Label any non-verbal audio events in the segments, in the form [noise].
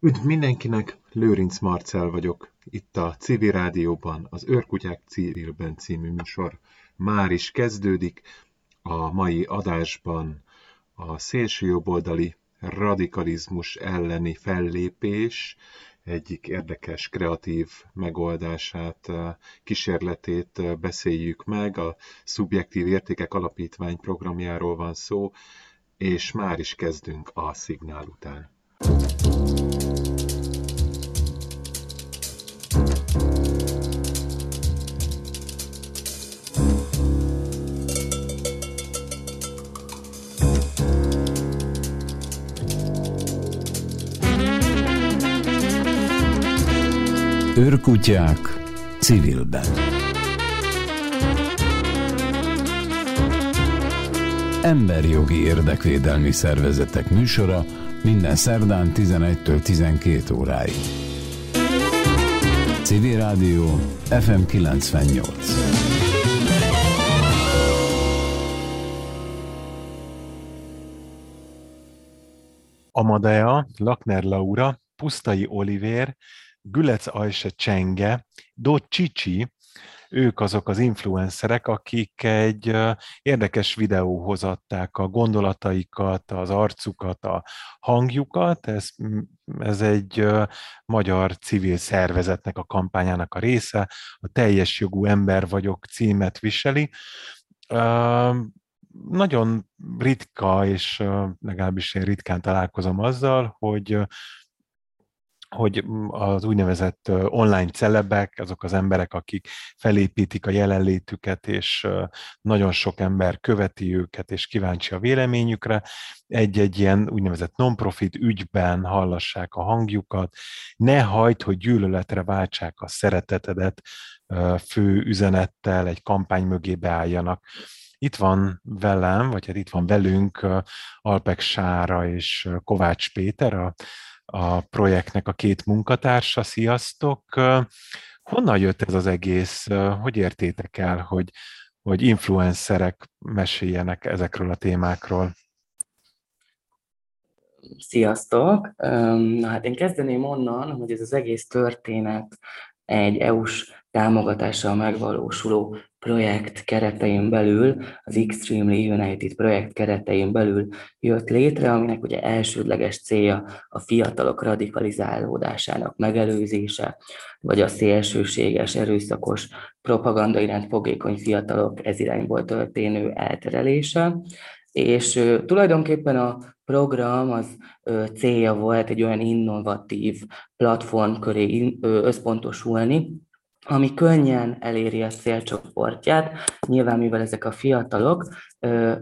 Üdv mindenkinek, Lőrinc Marcel vagyok. Itt a Civil Rádióban az Őrkutyák Civilben című műsor már is kezdődik. A mai adásban a szélsőjobboldali radikalizmus elleni fellépés egyik érdekes, kreatív megoldását, kísérletét beszéljük meg. A Szubjektív Értékek Alapítvány programjáról van szó, és már is kezdünk a szignál után. Őrkutyák civilben. Emberjogi érdekvédelmi szervezetek műsora minden szerdán 11-től 12 óráig. Civil Rádió FM 98. Amadea, Lakner Laura, Pusztai Olivér, Gülec Ajse Csenge, Dot Csicsi, ők azok az influencerek, akik egy érdekes videóhoz adták a gondolataikat, az arcukat, a hangjukat. Ez, ez egy magyar civil szervezetnek a kampányának a része, a Teljes jogú ember vagyok címet viseli. Nagyon ritka, és legalábbis én ritkán találkozom azzal, hogy hogy az úgynevezett online celebek, azok az emberek, akik felépítik a jelenlétüket, és nagyon sok ember követi őket, és kíváncsi a véleményükre, egy-egy ilyen úgynevezett non-profit ügyben hallassák a hangjukat, ne hagyd, hogy gyűlöletre váltsák a szeretetedet fő üzenettel, egy kampány mögé beálljanak. Itt van velem, vagy hát itt van velünk Alpek Sára és Kovács Péter, a a projektnek a két munkatársa. Sziasztok! Honnan jött ez az egész? Hogy értétek el, hogy, hogy influencerek meséljenek ezekről a témákról? Sziasztok! Na hát én kezdeném onnan, hogy ez az egész történet egy EU-s támogatással megvalósuló projekt keretein belül, az Extremely United projekt keretein belül jött létre, aminek ugye elsődleges célja a fiatalok radikalizálódásának megelőzése, vagy a szélsőséges, erőszakos propaganda iránt fogékony fiatalok ez irányból történő elterelése. És tulajdonképpen a program az célja volt egy olyan innovatív platform köré összpontosulni, ami könnyen eléri a célcsoportját. Nyilván, mivel ezek a fiatalok,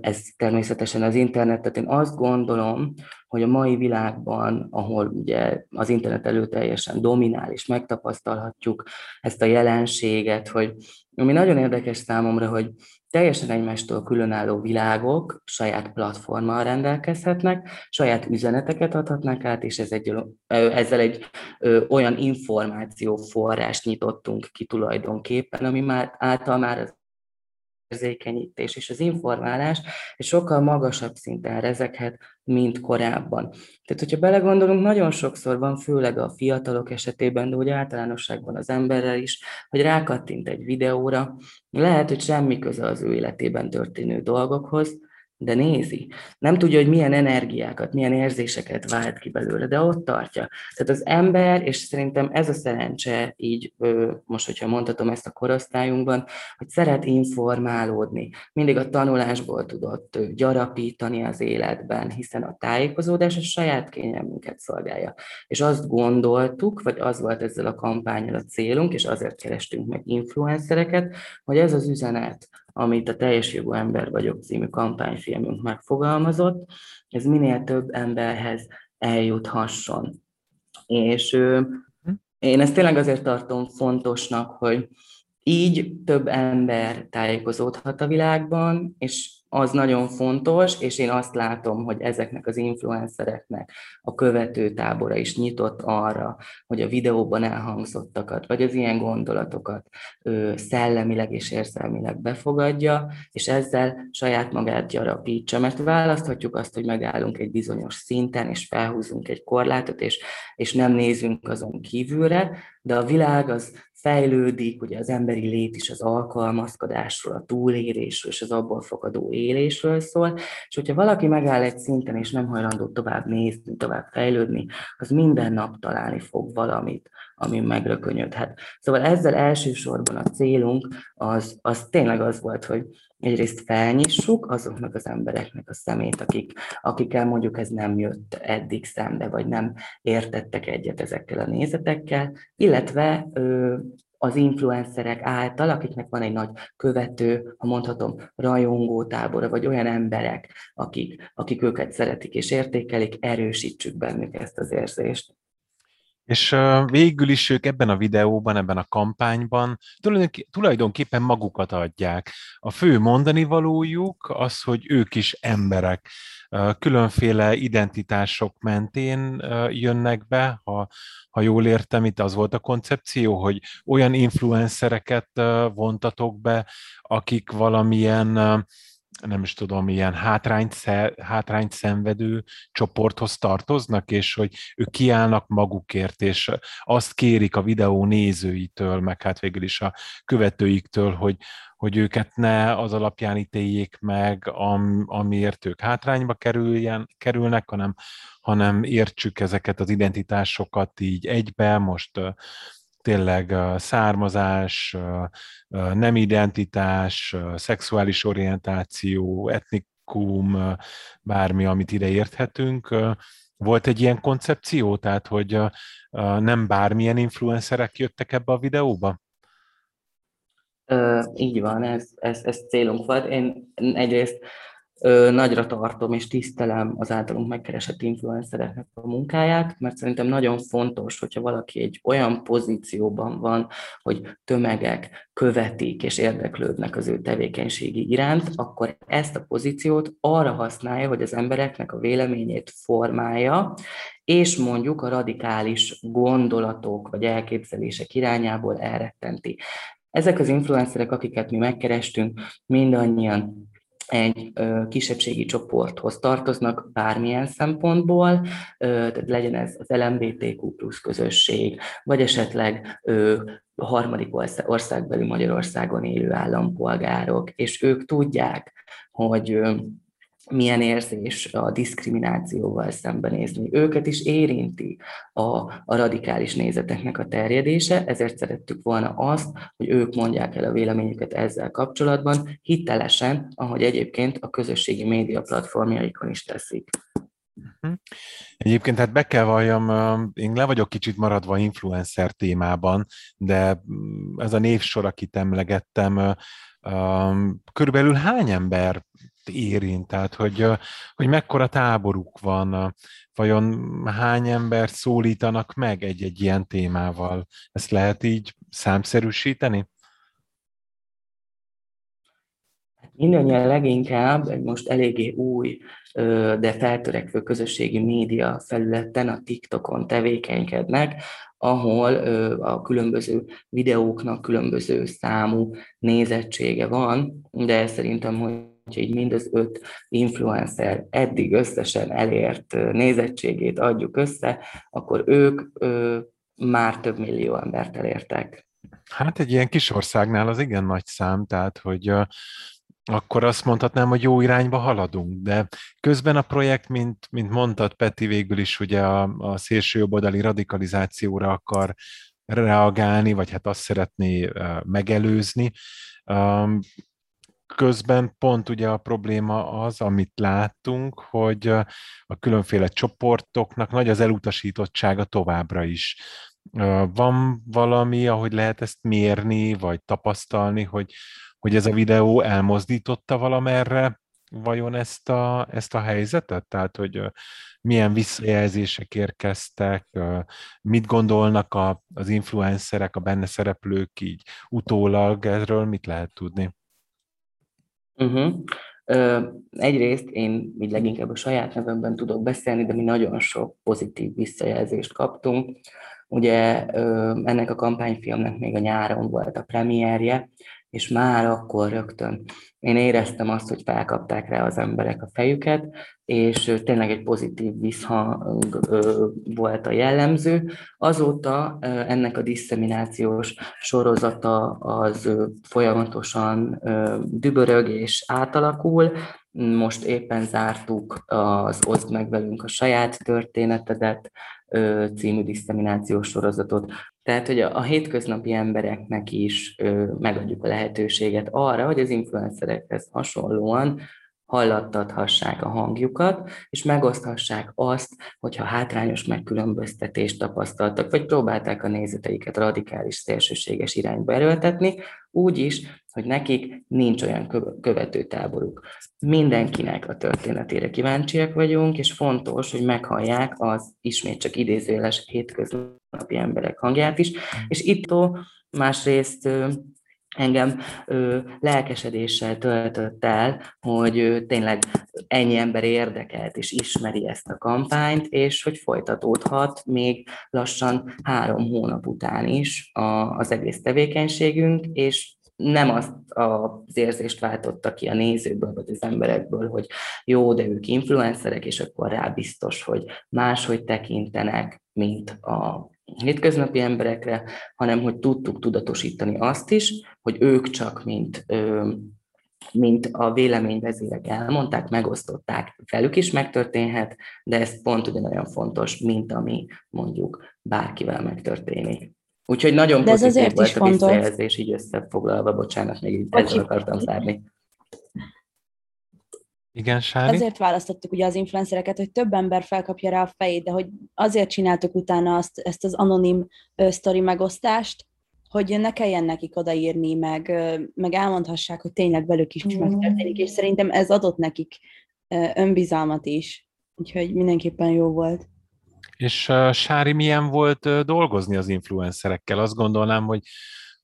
ez természetesen az internetet, én azt gondolom, hogy a mai világban, ahol ugye az internet előteljesen dominál, és megtapasztalhatjuk ezt a jelenséget, hogy ami nagyon érdekes számomra, hogy teljesen egymástól különálló világok saját platformmal rendelkezhetnek, saját üzeneteket adhatnak át, és ez egy, ezzel egy olyan információforrást nyitottunk ki tulajdonképpen, ami már által már az érzékenyítés és az informálás egy sokkal magasabb szinten rezeghet, mint korábban. Tehát, hogyha belegondolunk, nagyon sokszor van, főleg a fiatalok esetében, de úgy általánosságban az emberrel is, hogy rákattint egy videóra, lehet, hogy semmi köze az ő életében történő dolgokhoz, de nézi. Nem tudja, hogy milyen energiákat, milyen érzéseket vált ki belőle, de ott tartja. Tehát az ember, és szerintem ez a szerencse így, most, hogyha mondhatom ezt a korosztályunkban, hogy szeret informálódni. Mindig a tanulásból tudott gyarapítani az életben, hiszen a tájékozódás a saját kényelmünket szolgálja. És azt gondoltuk, vagy az volt ezzel a kampányal a célunk, és azért kerestünk meg influencereket, hogy ez az üzenet, amit a Teljes Jogú Ember vagyok című kampányfilmünk megfogalmazott, ez minél több emberhez eljuthasson. És én ezt tényleg azért tartom fontosnak, hogy így több ember tájékozódhat a világban, és az nagyon fontos, és én azt látom, hogy ezeknek az influencereknek a követő tábora is nyitott arra, hogy a videóban elhangzottakat, vagy az ilyen gondolatokat szellemileg és érzelmileg befogadja, és ezzel saját magát gyarapítsa, mert választhatjuk azt, hogy megállunk egy bizonyos szinten, és felhúzunk egy korlátot, és, és nem nézünk azon kívülre, de a világ az fejlődik, ugye az emberi lét is az alkalmazkodásról, a túlélésről és az abból fakadó élésről szól, és hogyha valaki megáll egy szinten és nem hajlandó tovább nézni, tovább fejlődni, az minden nap találni fog valamit, ami megrökönyödhet. Szóval ezzel elsősorban a célunk az, az tényleg az volt, hogy egyrészt felnyissuk azoknak az embereknek a szemét, akik, akikkel mondjuk ez nem jött eddig szembe, vagy nem értettek egyet ezekkel a nézetekkel, illetve ö, az influencerek által, akiknek van egy nagy követő, ha mondhatom, rajongó tábora, vagy olyan emberek, akik, akik őket szeretik és értékelik, erősítsük bennük ezt az érzést. És végül is ők ebben a videóban, ebben a kampányban tulajdonképpen magukat adják. A fő mondani valójuk az, hogy ők is emberek. Különféle identitások mentén jönnek be, ha, ha jól értem, itt az volt a koncepció, hogy olyan influencereket vontatok be, akik valamilyen nem is tudom, ilyen hátrányt, hátrányt szenvedő csoporthoz tartoznak, és hogy ők kiállnak magukért, és azt kérik a videó nézőitől, meg hát végül is a követőiktől, hogy, hogy őket ne az alapján ítéljék meg, am, amiért ők hátrányba kerüljen, kerülnek, hanem, hanem értsük ezeket az identitásokat így egybe, most tényleg származás, nem identitás, szexuális orientáció, etnikum, bármi, amit ide érthetünk. Volt egy ilyen koncepció, tehát hogy nem bármilyen influencerek jöttek ebbe a videóba? Ö, így van, ez, ez, ez célunk volt. Én egyrészt nagyra tartom és tisztelem az általunk megkeresett influencereknek a munkáját, mert szerintem nagyon fontos, hogyha valaki egy olyan pozícióban van, hogy tömegek követik és érdeklődnek az ő tevékenységi iránt, akkor ezt a pozíciót arra használja, hogy az embereknek a véleményét formálja, és mondjuk a radikális gondolatok vagy elképzelések irányából elrettenti. Ezek az influencerek, akiket mi megkerestünk, mindannyian egy ö, kisebbségi csoporthoz tartoznak bármilyen szempontból, tehát legyen ez az LMBTQ plusz közösség, vagy esetleg ö, a harmadik országbeli Magyarországon élő állampolgárok, és ők tudják, hogy milyen érzés a diszkriminációval szembenézni. Őket is érinti a, a radikális nézeteknek a terjedése, ezért szerettük volna azt, hogy ők mondják el a véleményüket ezzel kapcsolatban, hitelesen, ahogy egyébként a közösségi média platformjaikon is teszik. Mhm. Egyébként hát be kell valljam, én le vagyok kicsit maradva influencer témában, de mm, ez a névsor, akit emlegettem, körülbelül hány ember érint, tehát hogy, hogy mekkora táboruk van, vajon hány embert szólítanak meg egy-egy ilyen témával. Ezt lehet így számszerűsíteni? Mindannyian leginkább egy most eléggé új, de feltörekvő közösségi média felületen, a TikTokon tevékenykednek, ahol a különböző videóknak különböző számú nézettsége van, de szerintem, hogy hogyha így mind az öt influencer eddig összesen elért nézettségét adjuk össze, akkor ők ö, már több millió embert elértek. Hát egy ilyen kis országnál az igen nagy szám, tehát hogy akkor azt mondhatnám, hogy jó irányba haladunk, de közben a projekt, mint, mint mondtad, Peti végül is ugye a, a szélső jobboldali radikalizációra akar reagálni, vagy hát azt szeretné megelőzni. Közben pont ugye a probléma az, amit láttunk, hogy a különféle csoportoknak nagy az elutasítottsága továbbra is. Van valami, ahogy lehet ezt mérni, vagy tapasztalni, hogy, hogy ez a videó elmozdította valamerre vajon ezt a, ezt a helyzetet? Tehát, hogy milyen visszajelzések érkeztek, mit gondolnak a, az influencerek, a benne szereplők így utólag, erről mit lehet tudni? Uh-huh. Egyrészt én így leginkább a saját nevemben tudok beszélni, de mi nagyon sok pozitív visszajelzést kaptunk. Ugye ennek a kampányfilmnek még a nyáron volt a premierje, és már akkor rögtön én éreztem azt, hogy felkapták rá az emberek a fejüket, és tényleg egy pozitív visszhang volt a jellemző. Azóta ennek a disszeminációs sorozata az folyamatosan dübörög és átalakul. Most éppen zártuk az Oszd meg velünk a saját történetedet című diszeminációs sorozatot. Tehát, hogy a, a hétköznapi embereknek is megadjuk a lehetőséget arra, hogy az influencerekhez hasonlóan hallattathassák a hangjukat, és megoszthassák azt, hogyha hátrányos megkülönböztetést tapasztaltak, vagy próbálták a nézeteiket radikális, szélsőséges irányba erőltetni, úgy is, hogy nekik nincs olyan követőtáboruk. Mindenkinek a történetére kíváncsiak vagyunk, és fontos, hogy meghallják az ismét csak idézőjeles hétköznapi emberek hangját is, és itt másrészt engem ö, lelkesedéssel töltött el, hogy ö, tényleg ennyi ember érdekelt és ismeri ezt a kampányt, és hogy folytatódhat még lassan három hónap után is a, az egész tevékenységünk, és nem azt az érzést váltotta ki a nézőből, vagy az emberekből, hogy jó, de ők influencerek, és akkor rá biztos, hogy máshogy tekintenek, mint a hétköznapi emberekre, hanem hogy tudtuk tudatosítani azt is, hogy ők csak mint mint a véleményvezérek elmondták, megosztották, velük is megtörténhet, de ez pont ugyanolyan fontos, mint ami mondjuk bárkivel megtörténik. Úgyhogy nagyon de ez pozitív azért volt a visszajelzés, így összefoglalva, bocsánat, még így ezzel akartam zárni. Igen, Sári? Azért választottuk ugye az influencereket, hogy több ember felkapja rá a fejét, de hogy azért csináltuk utána azt, ezt az anonim sztori megosztást, hogy ne kelljen nekik odaírni, meg, meg elmondhassák, hogy tényleg velük is mm. megtörténik, és szerintem ez adott nekik önbizalmat is, úgyhogy mindenképpen jó volt. És uh, Sári, milyen volt uh, dolgozni az influencerekkel? Azt gondolnám, hogy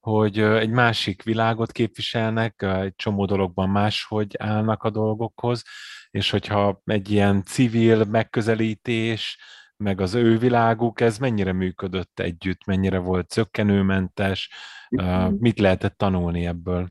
hogy egy másik világot képviselnek, egy csomó dologban máshogy állnak a dolgokhoz, és hogyha egy ilyen civil megközelítés, meg az ő világuk, ez mennyire működött együtt, mennyire volt zöggenőmentes, mit lehetett tanulni ebből?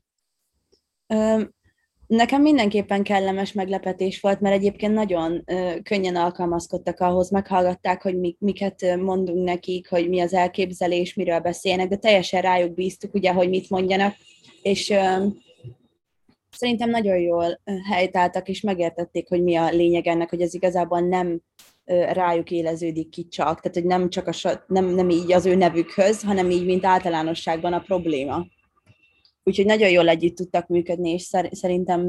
Nekem mindenképpen kellemes meglepetés volt, mert egyébként nagyon könnyen alkalmazkodtak ahhoz, meghallgatták, hogy mi, miket mondunk nekik, hogy mi az elképzelés, miről beszélnek, de teljesen rájuk bíztuk, ugye, hogy mit mondjanak, és szerintem nagyon jól helytáltak, és megértették, hogy mi a lényeg ennek, hogy ez igazából nem rájuk éleződik ki csak, tehát hogy nem csak a, nem, nem így az ő nevükhöz, hanem így, mint általánosságban a probléma úgyhogy nagyon jól együtt tudtak működni, és szerintem,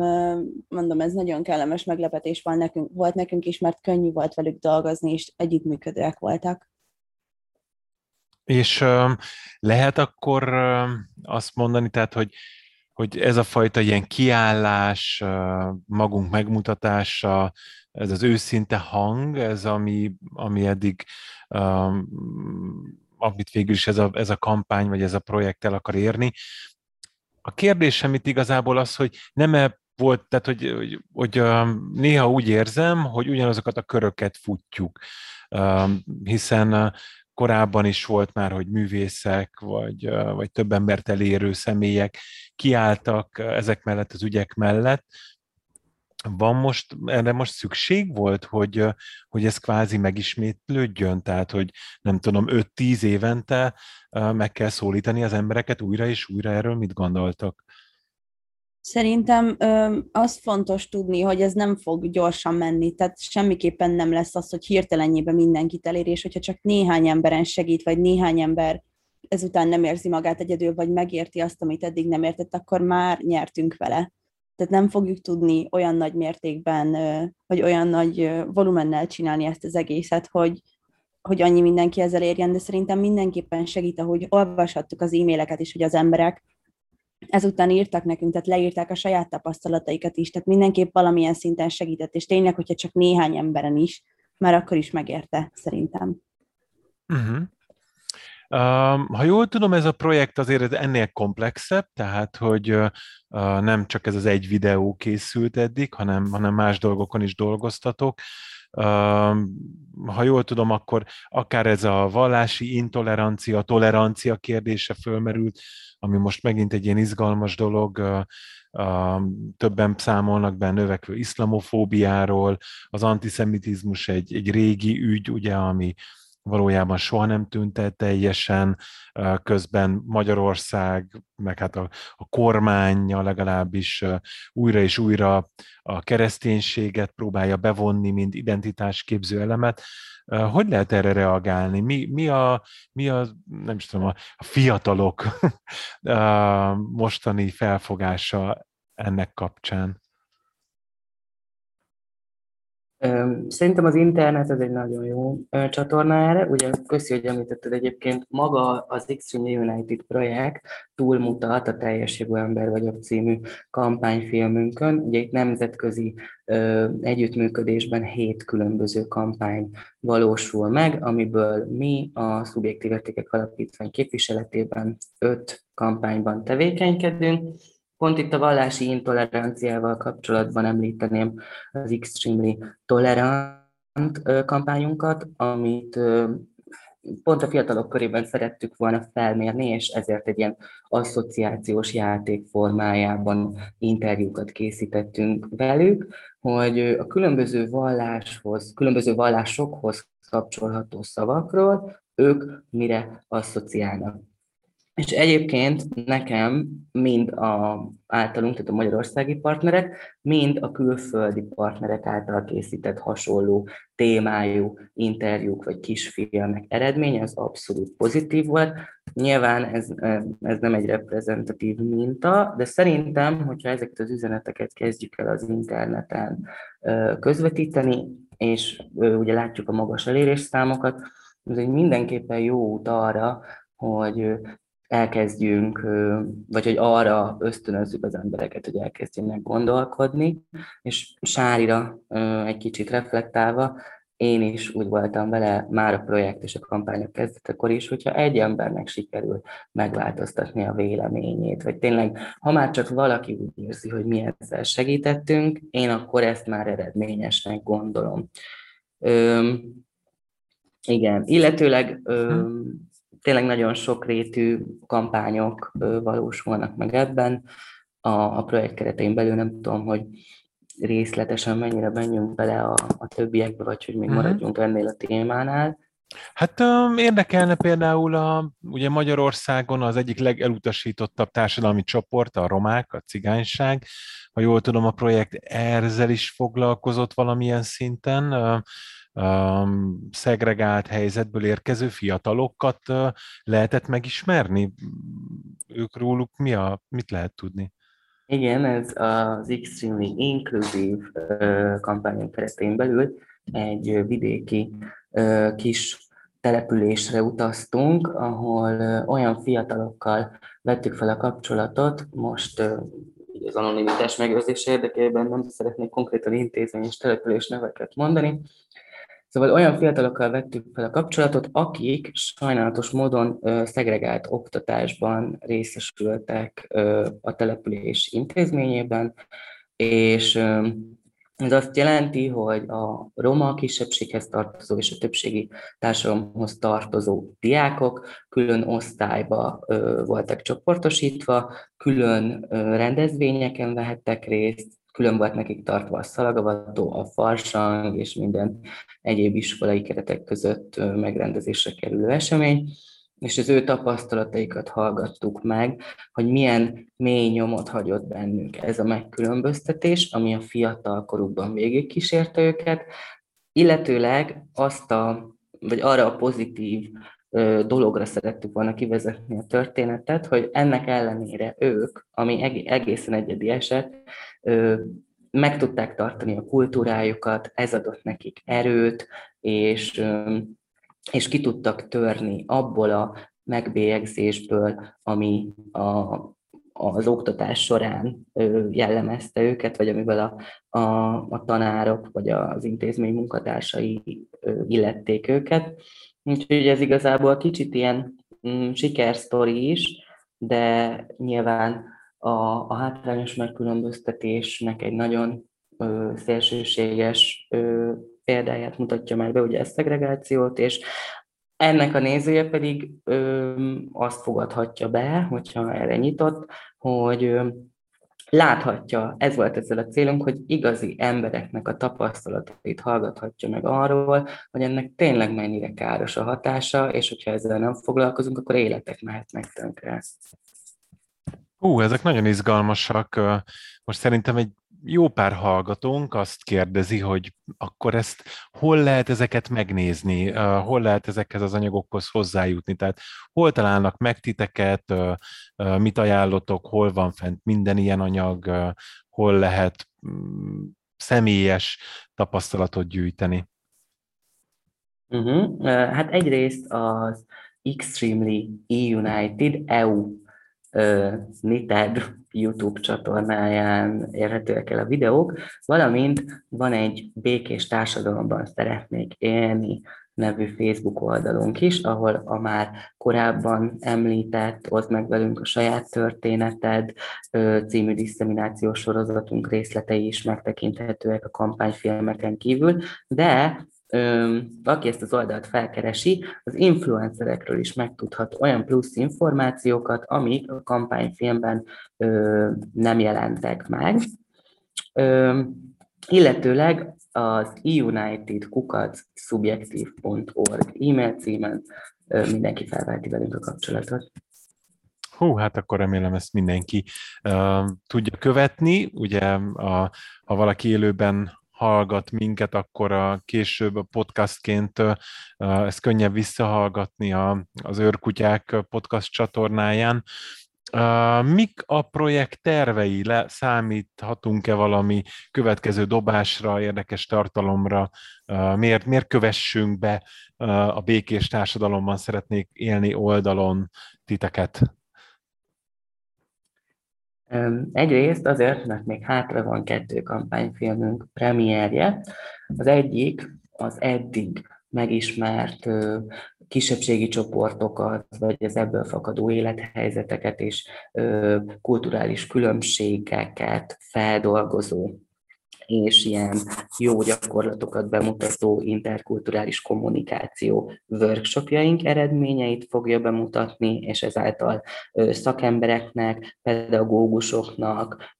mondom, ez nagyon kellemes meglepetés volt nekünk, volt nekünk is, mert könnyű volt velük dolgozni, és együttműködőek voltak. És lehet akkor azt mondani, tehát, hogy, hogy ez a fajta ilyen kiállás, magunk megmutatása, ez az őszinte hang, ez ami, ami eddig amit végül is ez a, ez a kampány, vagy ez a projekt el akar érni, a kérdésem itt igazából az, hogy nem-e volt, tehát hogy, hogy, hogy néha úgy érzem, hogy ugyanazokat a köröket futjuk, hiszen korábban is volt már, hogy művészek, vagy, vagy több embert elérő személyek kiálltak ezek mellett az ügyek mellett, van most, erre most szükség volt, hogy, hogy ez kvázi megismétlődjön? Tehát, hogy nem tudom, 5-10 évente meg kell szólítani az embereket újra és újra erről mit gondoltak? Szerintem az fontos tudni, hogy ez nem fog gyorsan menni, tehát semmiképpen nem lesz az, hogy hirtelenjében mindenkit elér, és hogyha csak néhány emberen segít, vagy néhány ember ezután nem érzi magát egyedül, vagy megérti azt, amit eddig nem értett, akkor már nyertünk vele tehát nem fogjuk tudni olyan nagy mértékben, vagy olyan nagy volumennel csinálni ezt az egészet, hogy, hogy annyi mindenki ezzel érjen, de szerintem mindenképpen segít, ahogy olvashattuk az e-maileket is, hogy az emberek ezután írtak nekünk, tehát leírták a saját tapasztalataikat is, tehát mindenképp valamilyen szinten segített, és tényleg, hogyha csak néhány emberen is, már akkor is megérte, szerintem. Uh-huh. Ha jól tudom, ez a projekt azért ennél komplexebb, tehát hogy nem csak ez az egy videó készült eddig, hanem, hanem más dolgokon is dolgoztatok. Ha jól tudom, akkor akár ez a vallási intolerancia, tolerancia kérdése fölmerült, ami most megint egy ilyen izgalmas dolog, többen számolnak be növekvő iszlamofóbiáról, az antiszemitizmus egy, egy régi ügy, ugye, ami valójában soha nem tűnt el teljesen, közben Magyarország, meg hát a, a kormánya legalábbis újra és újra a kereszténységet próbálja bevonni, mint identitásképző elemet. Hogy lehet erre reagálni? Mi, mi, a, mi a, nem is tudom, a, fiatalok [laughs] mostani felfogása ennek kapcsán? Szerintem az internet ez egy nagyon jó csatorna erre. Ugye köszi, hogy említetted egyébként, maga az Extreme United projekt túlmutat a Teljes Jogú Ember vagyok című kampányfilmünkön. Ugye itt nemzetközi együttműködésben hét különböző kampány valósul meg, amiből mi a Szubjektív Értékek Alapítvány képviseletében öt kampányban tevékenykedünk Pont itt a vallási intoleranciával kapcsolatban említeném az Extremely Tolerant kampányunkat, amit pont a fiatalok körében szerettük volna felmérni, és ezért egy ilyen asszociációs játék formájában interjúkat készítettünk velük, hogy a különböző valláshoz, különböző vallásokhoz kapcsolható szavakról ők mire asszociálnak. És egyébként nekem mind a általunk, tehát a magyarországi partnerek, mind a külföldi partnerek által készített hasonló témájú interjúk vagy kisfilmek eredménye az abszolút pozitív volt. Nyilván ez, ez nem egy reprezentatív minta, de szerintem, hogyha ezeket az üzeneteket kezdjük el az interneten közvetíteni, és ugye látjuk a magas elérésszámokat, ez egy mindenképpen jó út arra, hogy elkezdjünk, vagy hogy arra ösztönözzük az embereket, hogy elkezdjenek gondolkodni, és Sárira egy kicsit reflektálva, én is úgy voltam vele már a projekt és a kampányok kezdetekor is, hogyha egy embernek sikerül megváltoztatni a véleményét, vagy tényleg, ha már csak valaki úgy érzi, hogy mi ezzel segítettünk, én akkor ezt már eredményesnek gondolom. Öm, igen, illetőleg öm, tényleg nagyon sokrétű kampányok valósulnak meg ebben. A, a projekt keretein belül nem tudom, hogy részletesen mennyire menjünk bele a, a többiekbe, vagy hogy még uh-huh. maradjunk ennél a témánál. Hát um, érdekelne például a, ugye Magyarországon az egyik legelutasítottabb társadalmi csoport, a romák, a cigányság. Ha jól tudom, a projekt ezzel is foglalkozott valamilyen szinten szegregált helyzetből érkező fiatalokat lehetett megismerni? Ők róluk mi a, mit lehet tudni? Igen, ez az Extremely Inclusive uh, kampányon keretén belül egy vidéki kis településre utaztunk, ahol olyan fiatalokkal vettük fel a kapcsolatot, most az anonimitás megőrzése érdekében nem szeretnék konkrétan intézmény és település neveket mondani, Szóval olyan fiatalokkal vettük fel a kapcsolatot, akik sajnálatos módon szegregált oktatásban részesültek a település intézményében, és ez azt jelenti, hogy a roma kisebbséghez tartozó és a többségi társadalomhoz tartozó diákok külön osztályba voltak csoportosítva, külön rendezvényeken vehettek részt, külön volt nekik tartva a szalagavató, a farsang és minden egyéb iskolai keretek között megrendezésre kerülő esemény, és az ő tapasztalataikat hallgattuk meg, hogy milyen mély nyomot hagyott bennük ez a megkülönböztetés, ami a fiatal korukban végigkísérte őket, illetőleg azt a, vagy arra a pozitív dologra szerettük volna kivezetni a történetet, hogy ennek ellenére ők, ami egészen egyedi eset, meg tudták tartani a kultúrájukat, ez adott nekik erőt, és, és ki tudtak törni abból a megbélyegzésből, ami a, az oktatás során jellemezte őket, vagy amivel a, a, a tanárok vagy az intézmény munkatársai illették őket. Úgyhogy ez igazából kicsit ilyen mm, sikersztori is, de nyilván a, a hátrányos megkülönböztetésnek egy nagyon ö, szélsőséges ö, példáját mutatja már be, ugye ezt szegregációt, és ennek a nézője pedig ö, azt fogadhatja be, hogyha erre nyitott, hogy ö, láthatja, ez volt ezzel a célunk, hogy igazi embereknek a tapasztalatait hallgathatja meg arról, hogy ennek tényleg mennyire káros a hatása, és hogyha ezzel nem foglalkozunk, akkor életek mehetnek tönkre. Hú, ezek nagyon izgalmasak. Most szerintem egy jó pár hallgatónk azt kérdezi, hogy akkor ezt hol lehet ezeket megnézni, hol lehet ezekhez az anyagokhoz hozzájutni, tehát hol találnak meg titeket, mit ajánlotok, hol van fent minden ilyen anyag, hol lehet mm, személyes tapasztalatot gyűjteni. Uh-huh. Hát egyrészt az Extremely E-United EU NITED YouTube csatornáján érhetőek el a videók, valamint van egy békés társadalomban szeretnék élni nevű Facebook oldalunk is, ahol a már korábban említett, oszd meg velünk a saját történeted című diszeminációs sorozatunk részletei is megtekinthetőek a kampányfilmeken kívül, de aki ezt az oldalt felkeresi, az influencerekről is megtudhat olyan plusz információkat, amik a kampányfilmben nem jelentek meg. Illetőleg az eunited kukac subjektív.org e-mail címen mindenki felveheti velünk a kapcsolatot. Hú, hát akkor remélem ezt mindenki uh, tudja követni. Ugye, a, ha valaki élőben hallgat minket, akkor a később podcastként ezt könnyebb visszahallgatni a, az Őrkutyák podcast csatornáján. Mik a projekt tervei? Le, számíthatunk-e valami következő dobásra, érdekes tartalomra? Miért, miért kövessünk be a békés társadalomban szeretnék élni oldalon titeket? Egyrészt azért, mert még hátra van kettő kampányfilmünk premierje. Az egyik az eddig megismert kisebbségi csoportokat, vagy az ebből fakadó élethelyzeteket és kulturális különbségeket feldolgozó és ilyen jó gyakorlatokat bemutató interkulturális kommunikáció workshopjaink eredményeit fogja bemutatni, és ezáltal szakembereknek, pedagógusoknak,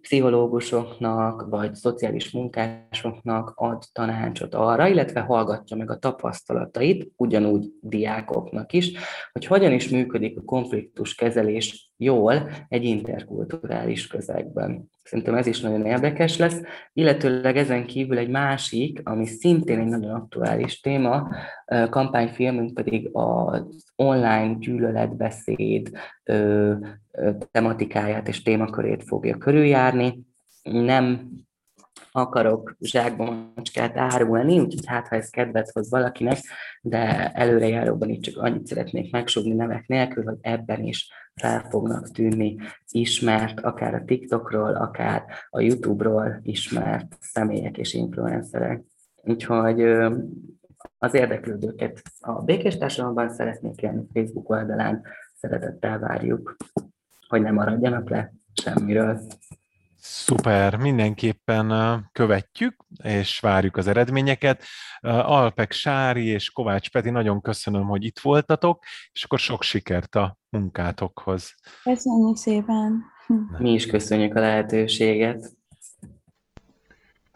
pszichológusoknak, vagy szociális munkásoknak ad tanácsot arra, illetve hallgatja meg a tapasztalatait, ugyanúgy diákoknak is, hogy hogyan is működik a konfliktus kezelés jól egy interkulturális közegben. Szerintem ez is nagyon érdekes lesz, illetőleg ezen kívül egy másik, ami szintén egy nagyon aktuális téma, kampányfilmünk pedig az online gyűlöletbeszéd tematikáját és témakörét fogja körüljárni. Nem akarok zsákba macskát árulni, úgyhogy hát ha ez kedvet hoz valakinek, de előrejáróban itt csak annyit szeretnék megsugni nevek nélkül, hogy ebben is fel fognak tűnni ismert, akár a TikTokról, akár a YouTube-ról ismert személyek és influencerek. Úgyhogy az érdeklődőket a Békés Társadalomban szeretnék élni Facebook oldalán, szeretettel várjuk, hogy ne maradjanak le semmiről. Szuper, mindenképpen követjük, és várjuk az eredményeket. Alpek Sári és Kovács Peti, nagyon köszönöm, hogy itt voltatok, és akkor sok sikert a munkátokhoz. Köszönjük szépen! Mi is köszönjük a lehetőséget.